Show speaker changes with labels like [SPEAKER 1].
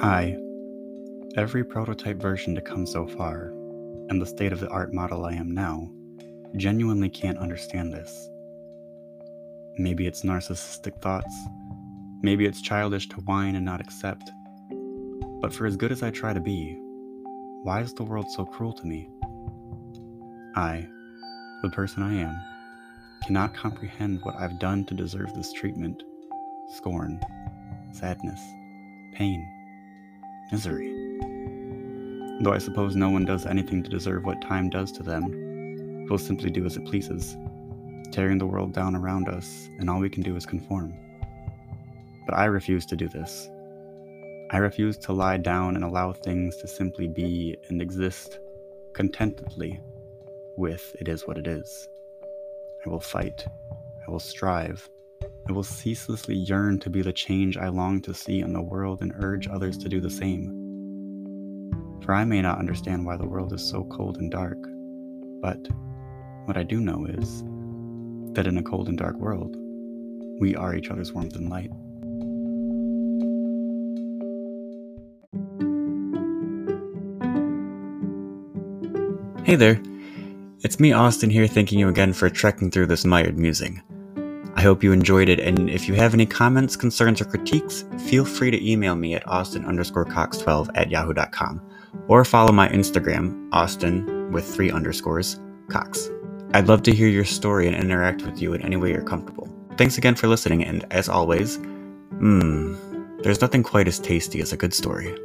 [SPEAKER 1] I, every prototype version to come so far, and the state of the art model I am now, genuinely can't understand this. Maybe it's narcissistic thoughts. Maybe it's childish to whine and not accept. But for as good as I try to be, why is the world so cruel to me? I, the person I am, cannot comprehend what I've done to deserve this treatment, scorn, sadness, pain, misery. Though I suppose no one does anything to deserve what time does to them, we'll simply do as it pleases, tearing the world down around us, and all we can do is conform. But I refuse to do this. I refuse to lie down and allow things to simply be and exist contentedly with it is what it is. I will fight. I will strive. I will ceaselessly yearn to be the change I long to see in the world and urge others to do the same. For I may not understand why the world is so cold and dark, but what I do know is that in a cold and dark world, we are each other's warmth and light.
[SPEAKER 2] Hey there. It's me, Austin, here, thanking you again for trekking through this mired musing. I hope you enjoyed it, and if you have any comments, concerns, or critiques, feel free to email me at austin underscore cox12 at yahoo.com, or follow my Instagram, austin with three underscores, cox. I'd love to hear your story and interact with you in any way you're comfortable. Thanks again for listening, and as always, mmm, there's nothing quite as tasty as a good story.